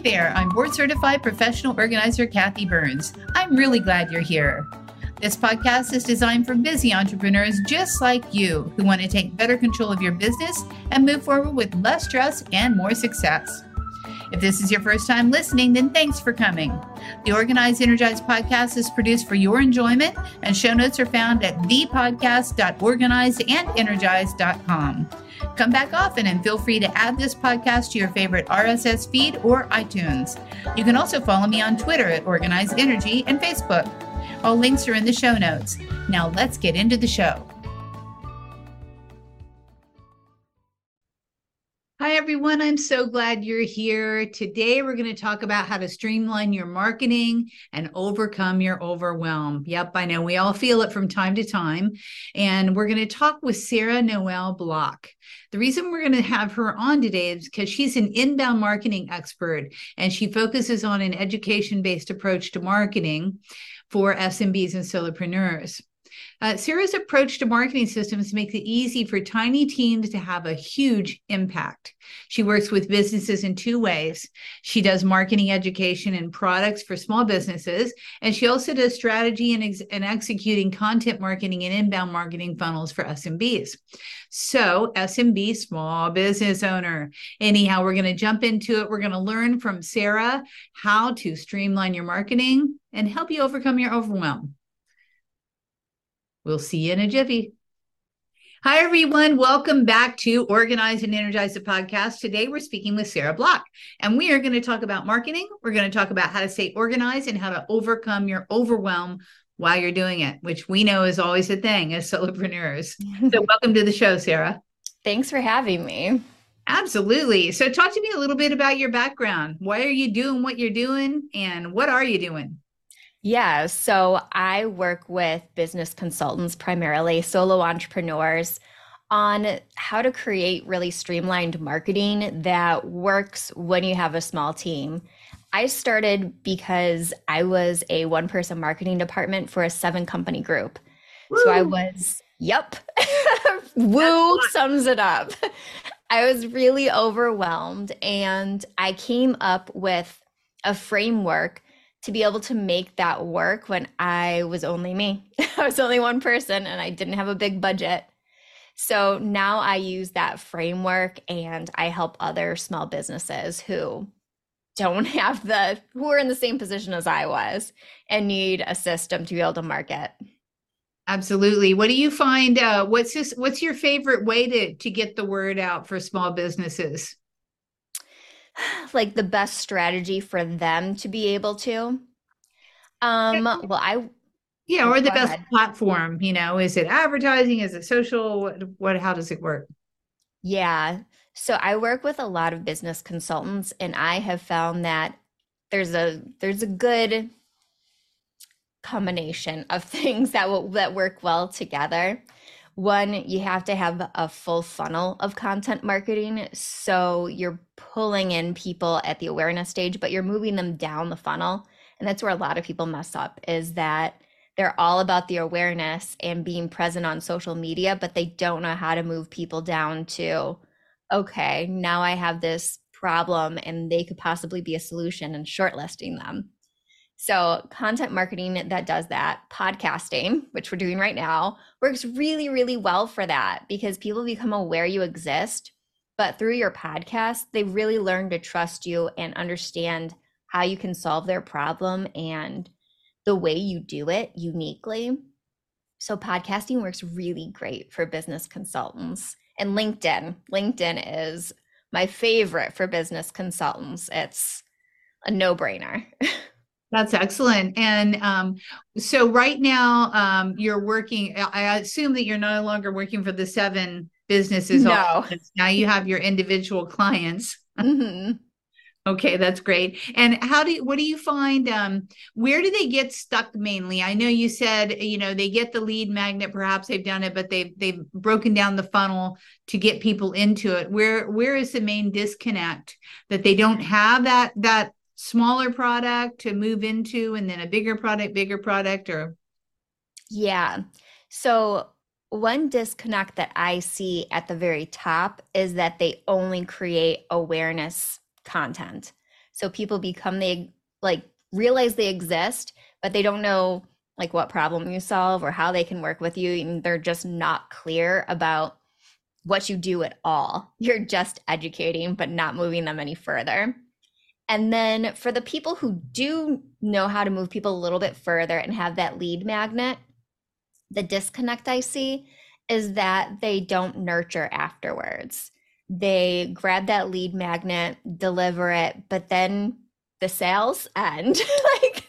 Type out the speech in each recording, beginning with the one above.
Hi there, I'm board certified professional organizer Kathi Burns. I'm really glad you're here. This podcast is designed for busy entrepreneurs just like you who want to take better control of your business and move forward with less stress and more success. If this is your first time listening, then thanks for coming. The Organized Energized podcast is produced for your enjoyment, and show notes are found at thepodcast.organizedandenergized.com. Come back often and feel free to add this podcast to your favorite RSS feed or iTunes. You can also follow me on Twitter at Organized Energy and Facebook. All links are in the show notes. Now let's get into the show. Hi, everyone. I'm so glad you're here. Today, we're going to talk about how to streamline your marketing and overcome your overwhelm. Yep, I know we all feel it from time to time. And we're going to talk with Sarah Noel Block. The reason we're going to have her on today is because she's an inbound marketing expert and she focuses on an education based approach to marketing for SMBs and solopreneurs. Uh, Sarah's approach to marketing systems makes it easy for tiny teams to have a huge impact. She works with businesses in two ways. She does marketing education and products for small businesses, and she also does strategy and, ex- and executing content marketing and inbound marketing funnels for SMBs. So, SMB, small business owner. Anyhow, we're going to jump into it. We're going to learn from Sarah how to streamline your marketing and help you overcome your overwhelm. We'll see you in a jiffy. Hi, everyone. Welcome back to Organize and Energize the podcast. Today, we're speaking with Sarah Block, and we are going to talk about marketing. We're going to talk about how to stay organized and how to overcome your overwhelm while you're doing it, which we know is always a thing as solopreneurs. so, welcome to the show, Sarah. Thanks for having me. Absolutely. So, talk to me a little bit about your background. Why are you doing what you're doing, and what are you doing? Yeah, so I work with business consultants, primarily solo entrepreneurs, on how to create really streamlined marketing that works when you have a small team. I started because I was a one person marketing department for a seven company group. Woo. So I was, yep, woo sums it up. I was really overwhelmed and I came up with a framework to be able to make that work when I was only me. I was only one person and I didn't have a big budget. So now I use that framework and I help other small businesses who don't have the who are in the same position as I was and need a system to be able to market. Absolutely. What do you find uh, what's this what's your favorite way to to get the word out for small businesses? like the best strategy for them to be able to. Um, well, I yeah, or the best ahead. platform, you know, is it advertising? Is it social? What, what how does it work? Yeah. So I work with a lot of business consultants and I have found that there's a there's a good combination of things that will that work well together one you have to have a full funnel of content marketing. So you're pulling in people at the awareness stage but you're moving them down the funnel. And that's where a lot of people mess up is that they're all about the awareness and being present on social media but they don't know how to move people down to okay now i have this problem and they could possibly be a solution and shortlisting them so, content marketing that does that, podcasting, which we're doing right now, works really, really well for that because people become aware you exist. But through your podcast, they really learn to trust you and understand how you can solve their problem and the way you do it uniquely. So, podcasting works really great for business consultants. And LinkedIn, LinkedIn is my favorite for business consultants. It's a no brainer. That's excellent. And um, so right now um, you're working, I assume that you're no longer working for the seven businesses. No. Now you have your individual clients. Mm-hmm. Okay, that's great. And how do you, what do you find? Um, where do they get stuck mainly? I know you said you know they get the lead magnet, perhaps they've done it, but they've they've broken down the funnel to get people into it. Where where is the main disconnect that they don't have that that smaller product to move into and then a bigger product, bigger product or? Yeah. So, one disconnect that I see at the very top is that they only create awareness content. So people become they like realize they exist, but they don't know like what problem you solve or how they can work with you. And they're just not clear about what you do at all. You're just educating, but not moving them any further. And then for the people who do know how to move people a little bit further and have that lead magnet, the disconnect I see is that they don't nurture afterwards. They grab that lead magnet, deliver it, but then the sales end. like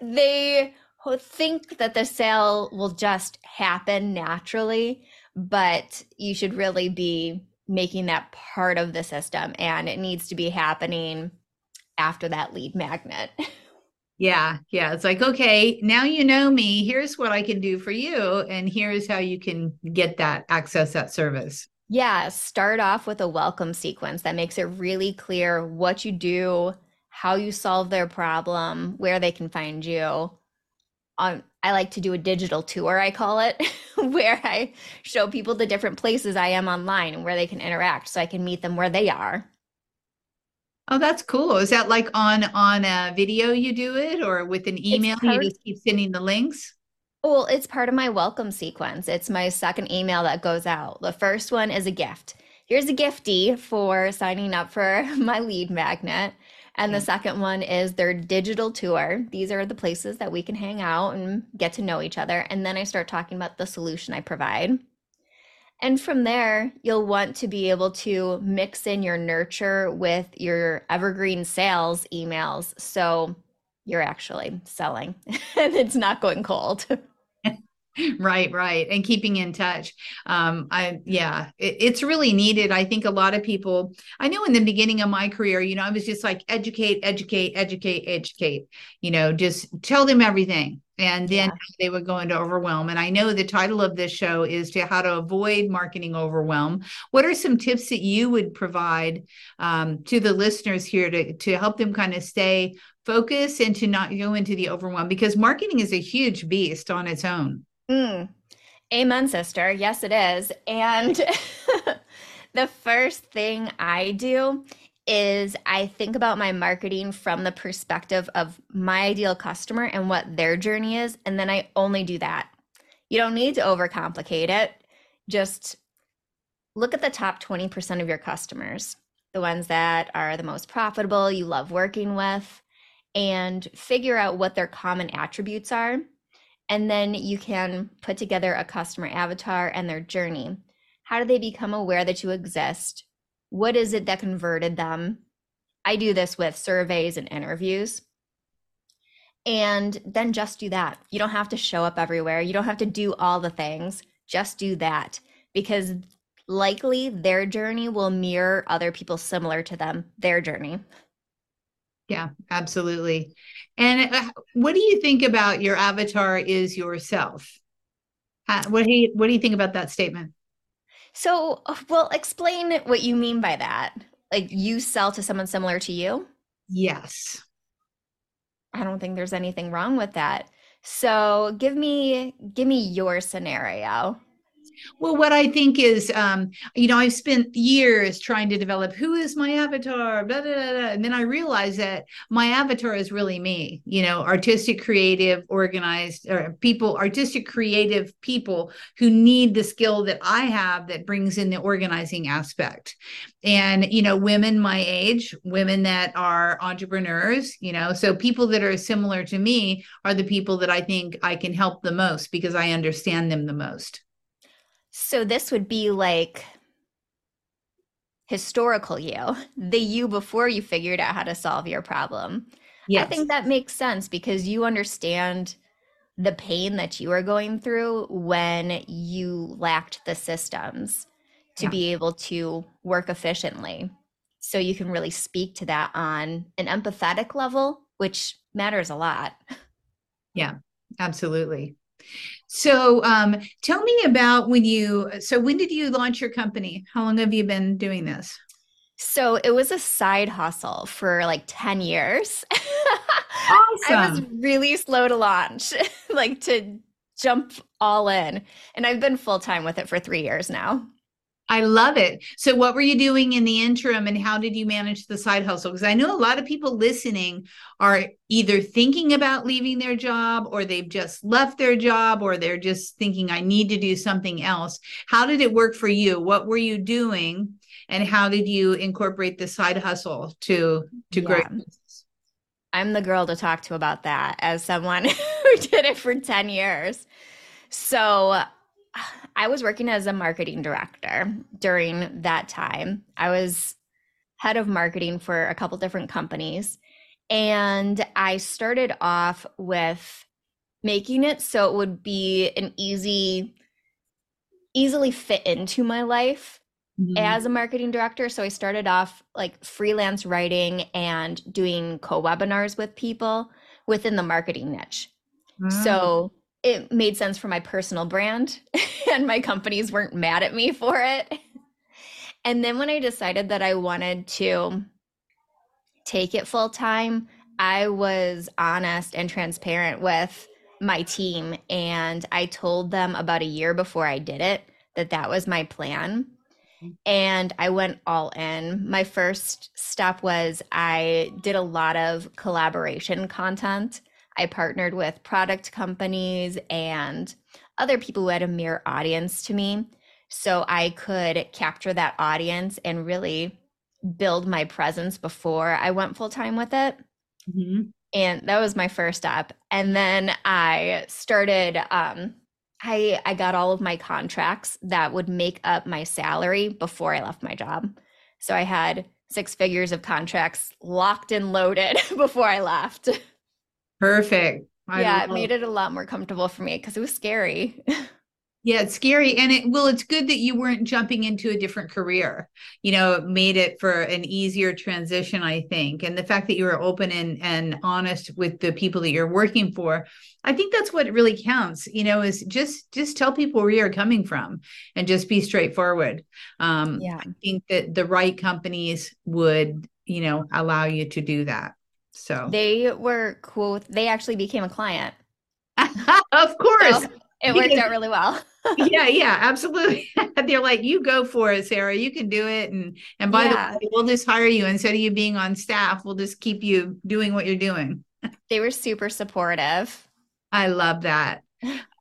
they think that the sale will just happen naturally, but you should really be making that part of the system and it needs to be happening after that lead magnet. Yeah, yeah. It's like, okay, now you know me. Here's what I can do for you. And here's how you can get that access that service. Yeah, start off with a welcome sequence that makes it really clear what you do, how you solve their problem, where they can find you. Um, I like to do a digital tour, I call it, where I show people the different places I am online and where they can interact so I can meet them where they are. Oh, that's cool. Is that like on on a video you do it or with an email part, you just keep sending the links? Well, it's part of my welcome sequence. It's my second email that goes out. The first one is a gift. Here's a gifty for signing up for my lead magnet. And the second one is their digital tour. These are the places that we can hang out and get to know each other. And then I start talking about the solution I provide. And from there, you'll want to be able to mix in your nurture with your evergreen sales emails. So you're actually selling and it's not going cold. right right. And keeping in touch. Um i yeah it, it's really needed. I think a lot of people i know in the beginning of my career you know i was just like educate educate educate educate. You know just tell them everything and then yeah. they would go into overwhelm and i know the title of this show is to how to avoid marketing overwhelm what are some tips that you would provide um, to the listeners here to to help them kind of stay focused and to not go into the overwhelm because marketing is a huge beast on its own Mm. Amen, sister. Yes, it is. And the first thing I do is I think about my marketing from the perspective of my ideal customer and what their journey is. And then I only do that. You don't need to overcomplicate it. Just look at the top 20% of your customers, the ones that are the most profitable, you love working with, and figure out what their common attributes are and then you can put together a customer avatar and their journey. How do they become aware that you exist? What is it that converted them? I do this with surveys and interviews. And then just do that. You don't have to show up everywhere. You don't have to do all the things. Just do that because likely their journey will mirror other people similar to them, their journey. Yeah, absolutely. And uh, what do you think about your avatar is yourself? what do you what do you think about that statement? So, uh, well, explain what you mean by that. Like you sell to someone similar to you? Yes. I don't think there's anything wrong with that. So, give me give me your scenario. Well, what I think is, um, you know, I've spent years trying to develop who is my avatar, blah, blah, blah, and then I realized that my avatar is really me. You know, artistic, creative, organized, or people, artistic, creative people who need the skill that I have that brings in the organizing aspect. And you know, women my age, women that are entrepreneurs, you know, so people that are similar to me are the people that I think I can help the most because I understand them the most. So this would be like historical you, the you before you figured out how to solve your problem. Yes. I think that makes sense because you understand the pain that you are going through when you lacked the systems to yeah. be able to work efficiently. So you can really speak to that on an empathetic level, which matters a lot. Yeah, absolutely. So, um, tell me about when you. So, when did you launch your company? How long have you been doing this? So, it was a side hustle for like 10 years. Awesome. I was really slow to launch, like to jump all in. And I've been full time with it for three years now. I love it. So, what were you doing in the interim and how did you manage the side hustle? Because I know a lot of people listening are either thinking about leaving their job or they've just left their job or they're just thinking, I need to do something else. How did it work for you? What were you doing? And how did you incorporate the side hustle to to yeah. grow? I'm the girl to talk to about that as someone who did it for 10 years. So I was working as a marketing director during that time. I was head of marketing for a couple different companies. And I started off with making it so it would be an easy, easily fit into my life mm-hmm. as a marketing director. So I started off like freelance writing and doing co webinars with people within the marketing niche. So it made sense for my personal brand and my companies weren't mad at me for it. And then when I decided that I wanted to take it full time, I was honest and transparent with my team and I told them about a year before I did it that that was my plan. And I went all in. My first step was I did a lot of collaboration content I partnered with product companies and other people who had a mirror audience to me. So I could capture that audience and really build my presence before I went full time with it. Mm-hmm. And that was my first step. And then I started, um, I, I got all of my contracts that would make up my salary before I left my job. So I had six figures of contracts locked and loaded before I left. Perfect. I yeah, love- it made it a lot more comfortable for me because it was scary. Yeah, it's scary. And it well, it's good that you weren't jumping into a different career. You know, it made it for an easier transition, I think. And the fact that you were open and, and honest with the people that you're working for, I think that's what really counts, you know, is just just tell people where you're coming from and just be straightforward. Um, yeah. I think that the right companies would, you know, allow you to do that. So they were cool. They actually became a client. of course. So it worked out really well. yeah, yeah, absolutely. They're like, you go for it, Sarah. You can do it. And and by yeah. the way, we'll just hire you instead of you being on staff. We'll just keep you doing what you're doing. they were super supportive. I love that.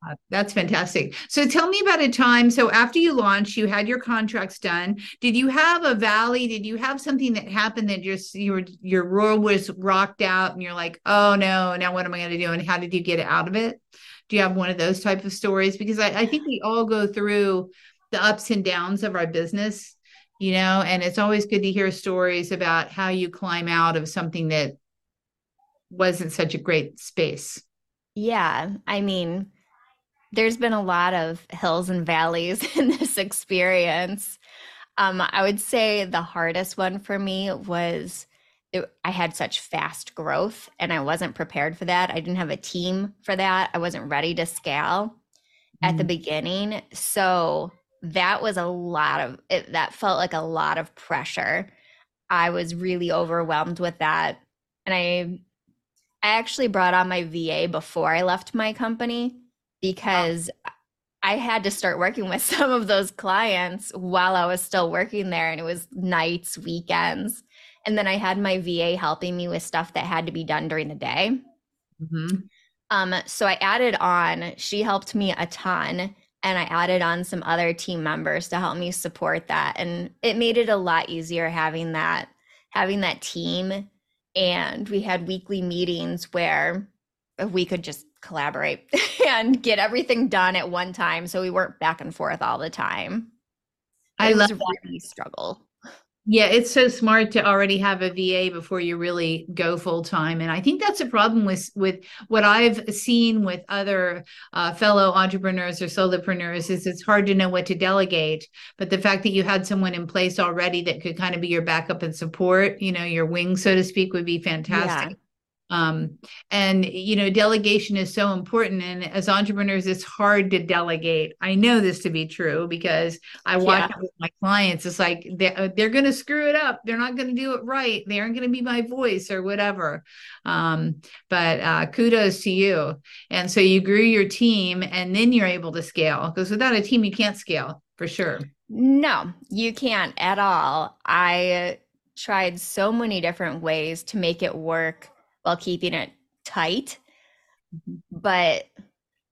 Uh, that's fantastic. So tell me about a time. So after you launched, you had your contracts done. Did you have a valley? Did you have something that happened that just your your world was rocked out and you're like, oh no, now what am I going to do? And how did you get out of it? Do you have one of those type of stories? Because I, I think we all go through the ups and downs of our business, you know, and it's always good to hear stories about how you climb out of something that wasn't such a great space. Yeah. I mean, there's been a lot of hills and valleys in this experience. Um, I would say the hardest one for me was it, I had such fast growth and I wasn't prepared for that. I didn't have a team for that. I wasn't ready to scale mm. at the mm. beginning. So that was a lot of it, that felt like a lot of pressure. I was really overwhelmed with that. And I I actually brought on my VA before I left my company because I had to start working with some of those clients while I was still working there. And it was nights, weekends. And then I had my VA helping me with stuff that had to be done during the day. Mm-hmm. Um, so I added on, she helped me a ton. And I added on some other team members to help me support that. And it made it a lot easier having that, having that team. And we had weekly meetings where we could just collaborate and get everything done at one time so we weren't back and forth all the time. It I love really struggle. Yeah, it's so smart to already have a VA before you really go full time, and I think that's a problem with with what I've seen with other uh, fellow entrepreneurs or solopreneurs is it's hard to know what to delegate. But the fact that you had someone in place already that could kind of be your backup and support, you know, your wing, so to speak, would be fantastic. Yeah um, and you know delegation is so important. And as entrepreneurs it's hard to delegate. I know this to be true because i watch yeah. with my clients. It's like they're, uh, they're going to screw it up. They're not going to do it right. They aren't going to be my voice or whatever. Um, but uh, kudos to you. And so you grew your team and then you're able to scale because without a team you can't scale for sure. No, you can't at all. I tried so many different ways to make it work while keeping it tight, mm-hmm. but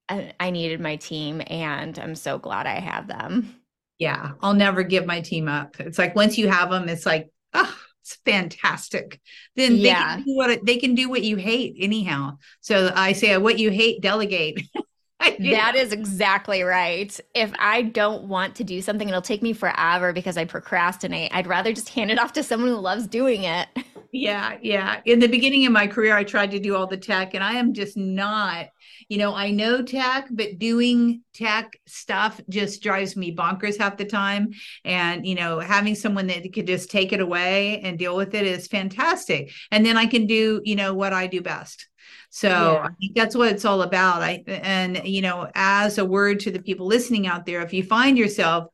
I, I needed my team and I'm so glad I have them. Yeah, I'll never give my team up. It's like once you have them, it's like, oh, it's fantastic. Then yeah. they can do what they can do what you hate anyhow. So I say what you hate, delegate. that is exactly right. If I don't want to do something, it'll take me forever because I procrastinate. I'd rather just hand it off to someone who loves doing it. Yeah, yeah. In the beginning of my career, I tried to do all the tech, and I am just not, you know, I know tech, but doing tech stuff just drives me bonkers half the time. And, you know, having someone that could just take it away and deal with it is fantastic. And then I can do, you know, what I do best. So yeah. I think that's what it's all about. I and you know, as a word to the people listening out there, if you find yourself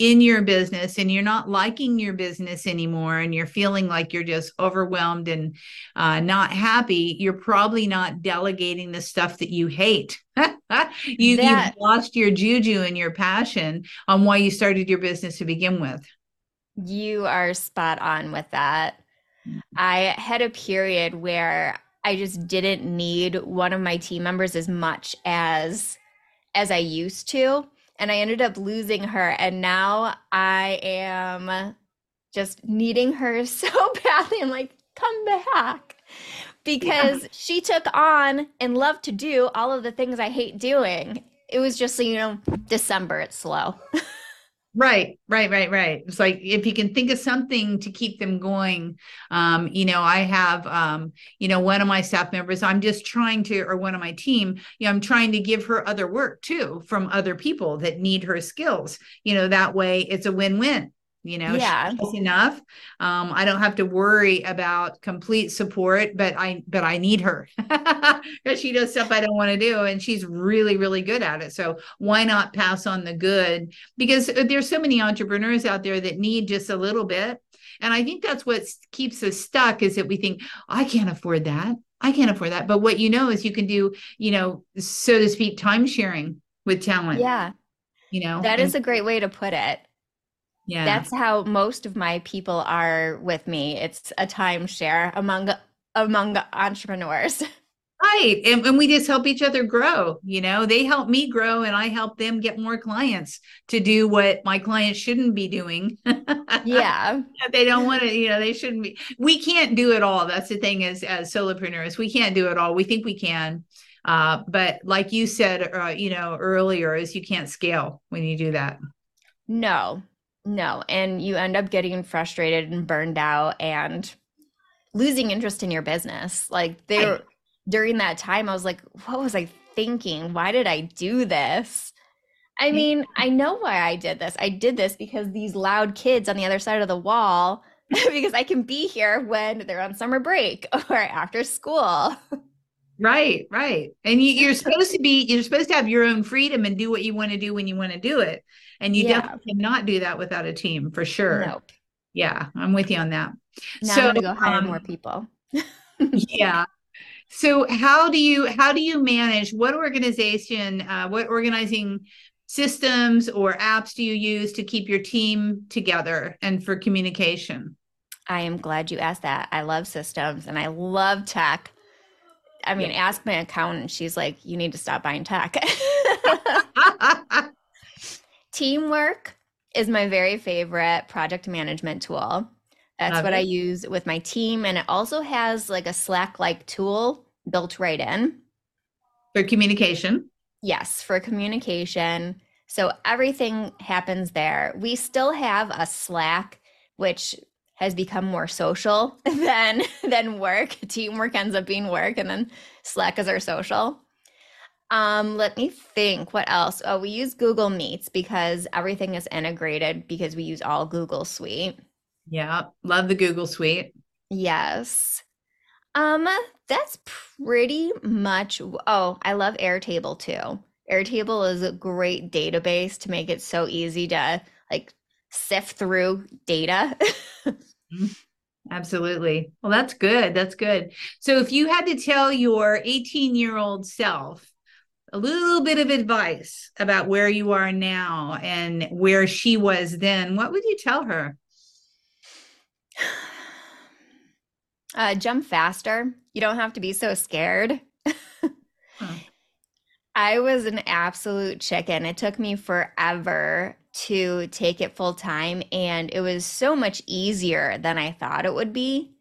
in your business and you're not liking your business anymore and you're feeling like you're just overwhelmed and uh, not happy you're probably not delegating the stuff that you hate. You, that, you've lost your juju and your passion on why you started your business to begin with. You are spot on with that. Mm-hmm. i had a period where I just didn't need one of my team members as much as as I used to and I ended up losing her and now I am just needing her so badly. I'm like, come back. Because yeah. she took on and loved to do all of the things I hate doing. It was just, you know, December, it's slow. Right, right, right, right. It's like if you can think of something to keep them going. Um, you know, I have, um, you know, one of my staff members, I'm just trying to, or one of my team, you know, I'm trying to give her other work too from other people that need her skills. You know, that way it's a win win you know yeah. enough. Um i don't have to worry about complete support but i but i need her because she does stuff i don't want to do and she's really really good at it. So why not pass on the good? Because there's so many entrepreneurs out there that need just a little bit and i think that's what keeps us stuck is that we think i can't afford that. I can't afford that. But what you know is you can do you know so to speak time sharing with talent. Yeah. You know that and- is a great way to put it yeah. That's how most of my people are with me. It's a timeshare among among entrepreneurs. Right. And, and we just help each other grow. You know, they help me grow and I help them get more clients to do what my clients shouldn't be doing. Yeah. they don't want to, you know, they shouldn't be. We can't do it all. That's the thing as as solopreneurs. We can't do it all. We think we can. Uh, but like you said, uh, you know, earlier, is you can't scale when you do that. No, no, and you end up getting frustrated and burned out and losing interest in your business. Like there during that time I was like, what was I thinking? Why did I do this? I mean, I know why I did this. I did this because these loud kids on the other side of the wall because I can be here when they're on summer break or after school. Right, right. And you, are supposed to be, you're supposed to have your own freedom and do what you want to do when you want to do it. And you yeah. definitely cannot do that without a team for sure. Nope. Yeah, I'm with you on that. Now so, I'm gonna go hire um, more people. yeah. So how do you how do you manage what organization, uh, what organizing systems or apps do you use to keep your team together and for communication? I am glad you asked that. I love systems and I love tech. I mean, yeah. ask my accountant. She's like, you need to stop buying tech. Teamwork is my very favorite project management tool. That's Love what it. I use with my team. And it also has like a Slack like tool built right in. For communication? Yes, for communication. So everything happens there. We still have a Slack, which has become more social than than work. Teamwork ends up being work, and then Slack is our social. Um, let me think. What else? Oh, we use Google Meets because everything is integrated because we use all Google Suite. Yeah, love the Google Suite. Yes. Um, that's pretty much. Oh, I love Airtable too. Airtable is a great database to make it so easy to like sift through data. Mm-hmm. Absolutely. Well, that's good. That's good. So, if you had to tell your 18 year old self a little bit of advice about where you are now and where she was then, what would you tell her? Uh, jump faster. You don't have to be so scared. huh. I was an absolute chicken. It took me forever to take it full time, and it was so much easier than I thought it would be.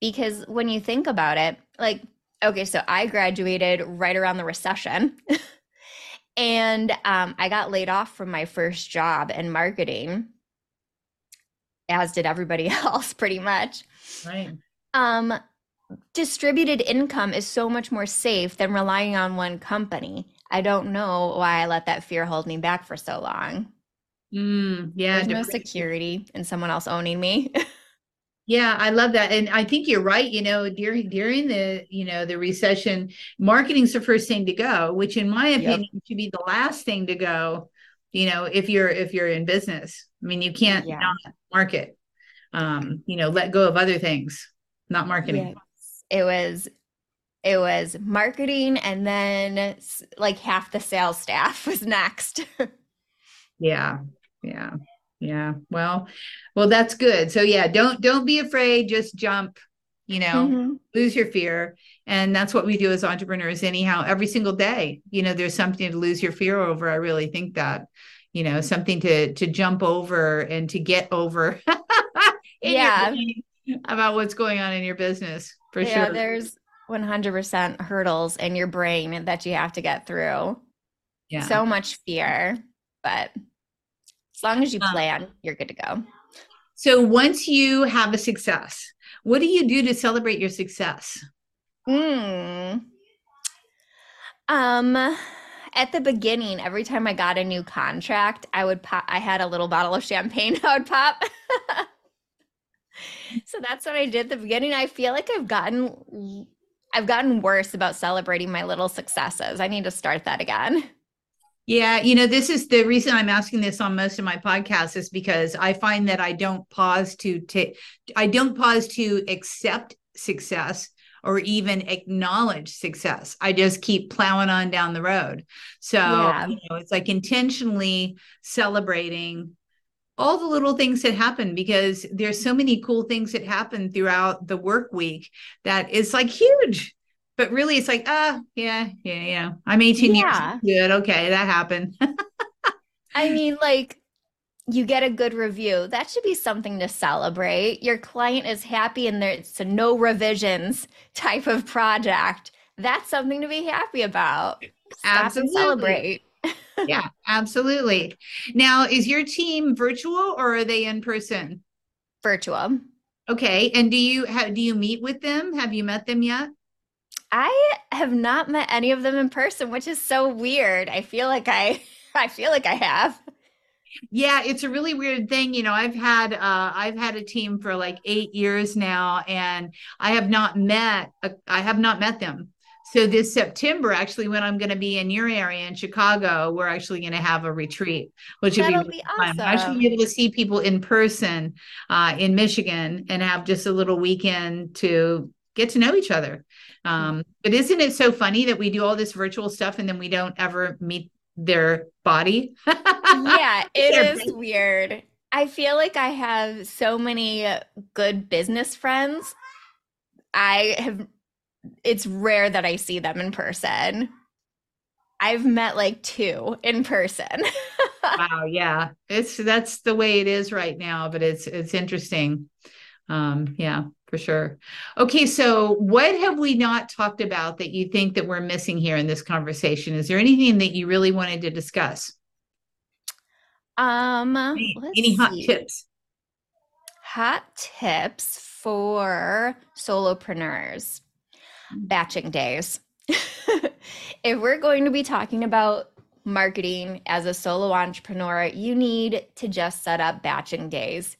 Because when you think about it, like, okay, so I graduated right around the recession. and um, I got laid off from my first job in marketing, as did everybody else, pretty much. Right. Um, distributed income is so much more safe than relying on one company. I don't know why I let that fear hold me back for so long. Mm, yeah. There's no security in someone else owning me. Yeah, I love that. And I think you're right. You know, during during the, you know, the recession, marketing's the first thing to go, which in my opinion yep. should be the last thing to go, you know, if you're if you're in business. I mean, you can't yeah. not market. Um, you know, let go of other things, not marketing. Yes. It was it was marketing and then like half the sales staff was next. yeah. Yeah. Yeah. Well well that's good. So yeah don't don't be afraid. Just jump you know mm-hmm. lose your fear. And that's what we do as entrepreneurs anyhow. Every single day you know there's something to lose your fear over. I really think that you know something to to jump over and to get over yeah. about what's going on in your business for yeah, sure. there's 100% hurdles in your brain that you have to get through. Yeah. So much fear but as long as you um, plan, you're good to go. So once you have a success, what do you do to celebrate your success? Mm. Um at the beginning, every time I got a new contract, I would pop I had a little bottle of champagne I would pop. so that's what I did at the beginning. I feel like I've gotten I've gotten worse about celebrating my little successes. I need to start that again. Yeah, you know, this is the reason I'm asking this on most of my podcasts is because I find that I don't pause to take I don't pause to accept success or even acknowledge success. I just keep plowing on down the road. So, yeah. you know, it's like intentionally celebrating all the little things that happen because there's so many cool things that happen throughout the work week that it's like huge but really it's like ah yeah yeah yeah. I'm 18 yeah. years good. Okay that happened. I mean like you get a good review. That should be something to celebrate. Your client is happy and there's a no revisions type of project. That's something to be happy about. Stop absolutely. celebrate. Yeah absolutely. Now is your team virtual or are they in person? Virtual. Okay and do you have do you meet with them? Have you met them yet I have not met any of them in person, which is so weird. I feel like I I feel like I have. Yeah, it's a really weird thing. You know, I've had uh I've had a team for like 8 years now and I have not met a, I have not met them. So this September, actually, when I'm going to be in your area in Chicago, we're actually going to have a retreat, which will be, be awesome. I should be able to see people in person uh, in Michigan and have just a little weekend to get to know each other. Um, but isn't it so funny that we do all this virtual stuff and then we don't ever meet their body? yeah, it is weird. I feel like I have so many good business friends. I have, it's rare that I see them in person. I've met like two in person. wow, yeah. It's that's the way it is right now, but it's it's interesting. Um, yeah for sure. Okay, so what have we not talked about that you think that we're missing here in this conversation? Is there anything that you really wanted to discuss? Um, any, any hot see. tips? Hot tips for solopreneurs. Batching days. if we're going to be talking about marketing as a solo entrepreneur, you need to just set up batching days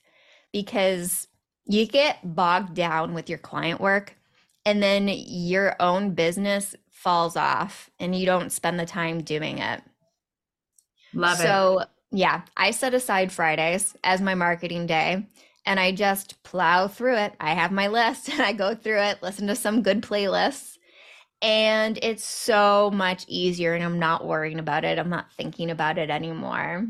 because you get bogged down with your client work and then your own business falls off and you don't spend the time doing it. Love so, it. So, yeah, I set aside Fridays as my marketing day and I just plow through it. I have my list and I go through it, listen to some good playlists, And it's so much easier, and I'm not worrying about it. I'm not thinking about it anymore.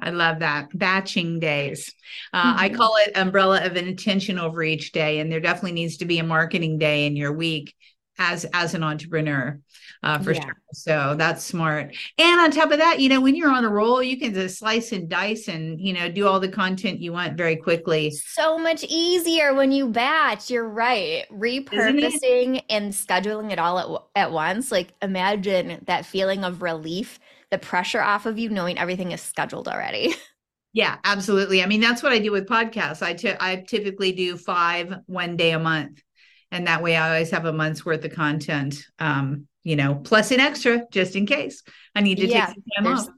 I love that. Batching days. Uh, mm-hmm. I call it umbrella of an intention over each day. And there definitely needs to be a marketing day in your week as as an entrepreneur uh, for yeah. sure. So that's smart. And on top of that, you know, when you're on a roll, you can just slice and dice and you know do all the content you want very quickly. So much easier when you batch. You're right. Repurposing and scheduling it all at at once. Like imagine that feeling of relief, the pressure off of you knowing everything is scheduled already. Yeah, absolutely. I mean, that's what I do with podcasts. I, t- I typically do five one day a month and that way I always have a month's worth of content. Um, you know, plus an extra just in case I need to yeah, take some time off.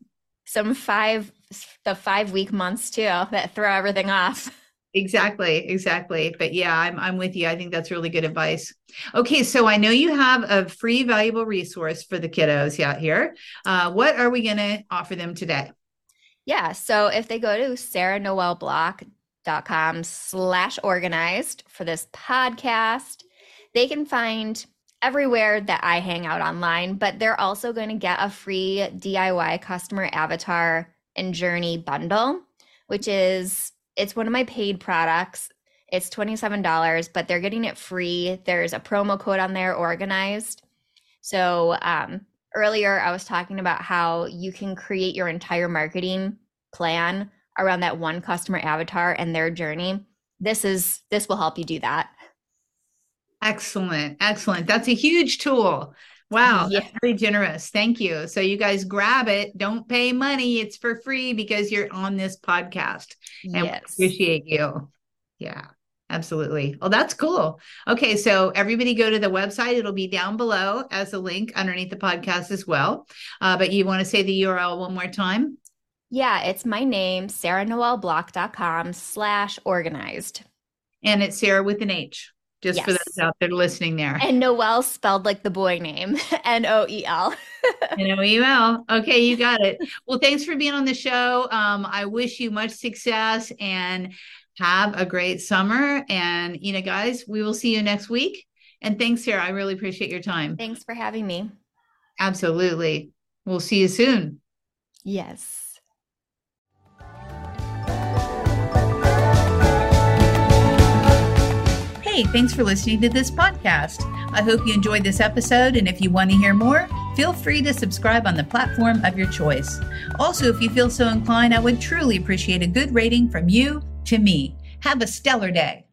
Some five the five week months too that throw everything off. Exactly, exactly. But yeah, I'm I'm with you. I think that's really good advice. Okay, so I know you have a free valuable resource for the kiddos out here. Uh, what are we going to offer them today? Yeah, so if they go to sarahnoelblock.com slash organized for this podcast, they can find everywhere that I hang out online, but they're also going to get a free DIY customer avatar and journey bundle, which is it's one of my paid products. It's $27, but they're getting it free. There's a promo code on there organized. So, um, earlier I was talking about how you can create your entire marketing plan around that one customer avatar and their journey. This is this will help you do that. Excellent. Excellent. That's a huge tool. Wow. Yeah. very generous. Thank you. So you guys grab it. Don't pay money. It's for free because you're on this podcast. And yes. appreciate you. Yeah. Absolutely. Well, that's cool. Okay, so everybody go to the website. It'll be down below as a link underneath the podcast as well. Uh, but you want to say the URL one more time? Yeah, it's my name, sarahnoelblock.com slash organized. And it's Sarah with an H just yes. for those out there listening there. And Noel spelled like the boy name, N O E L. N O E L. Okay, you got it. Well, thanks for being on the show. Um, I wish you much success and have a great summer. And, you know, guys, we will see you next week. And thanks, Sarah. I really appreciate your time. Thanks for having me. Absolutely. We'll see you soon. Yes. Hey, thanks for listening to this podcast. I hope you enjoyed this episode, and if you want to hear more, feel free to subscribe on the platform of your choice. Also, if you feel so inclined, I would truly appreciate a good rating from you to me. Have a stellar day.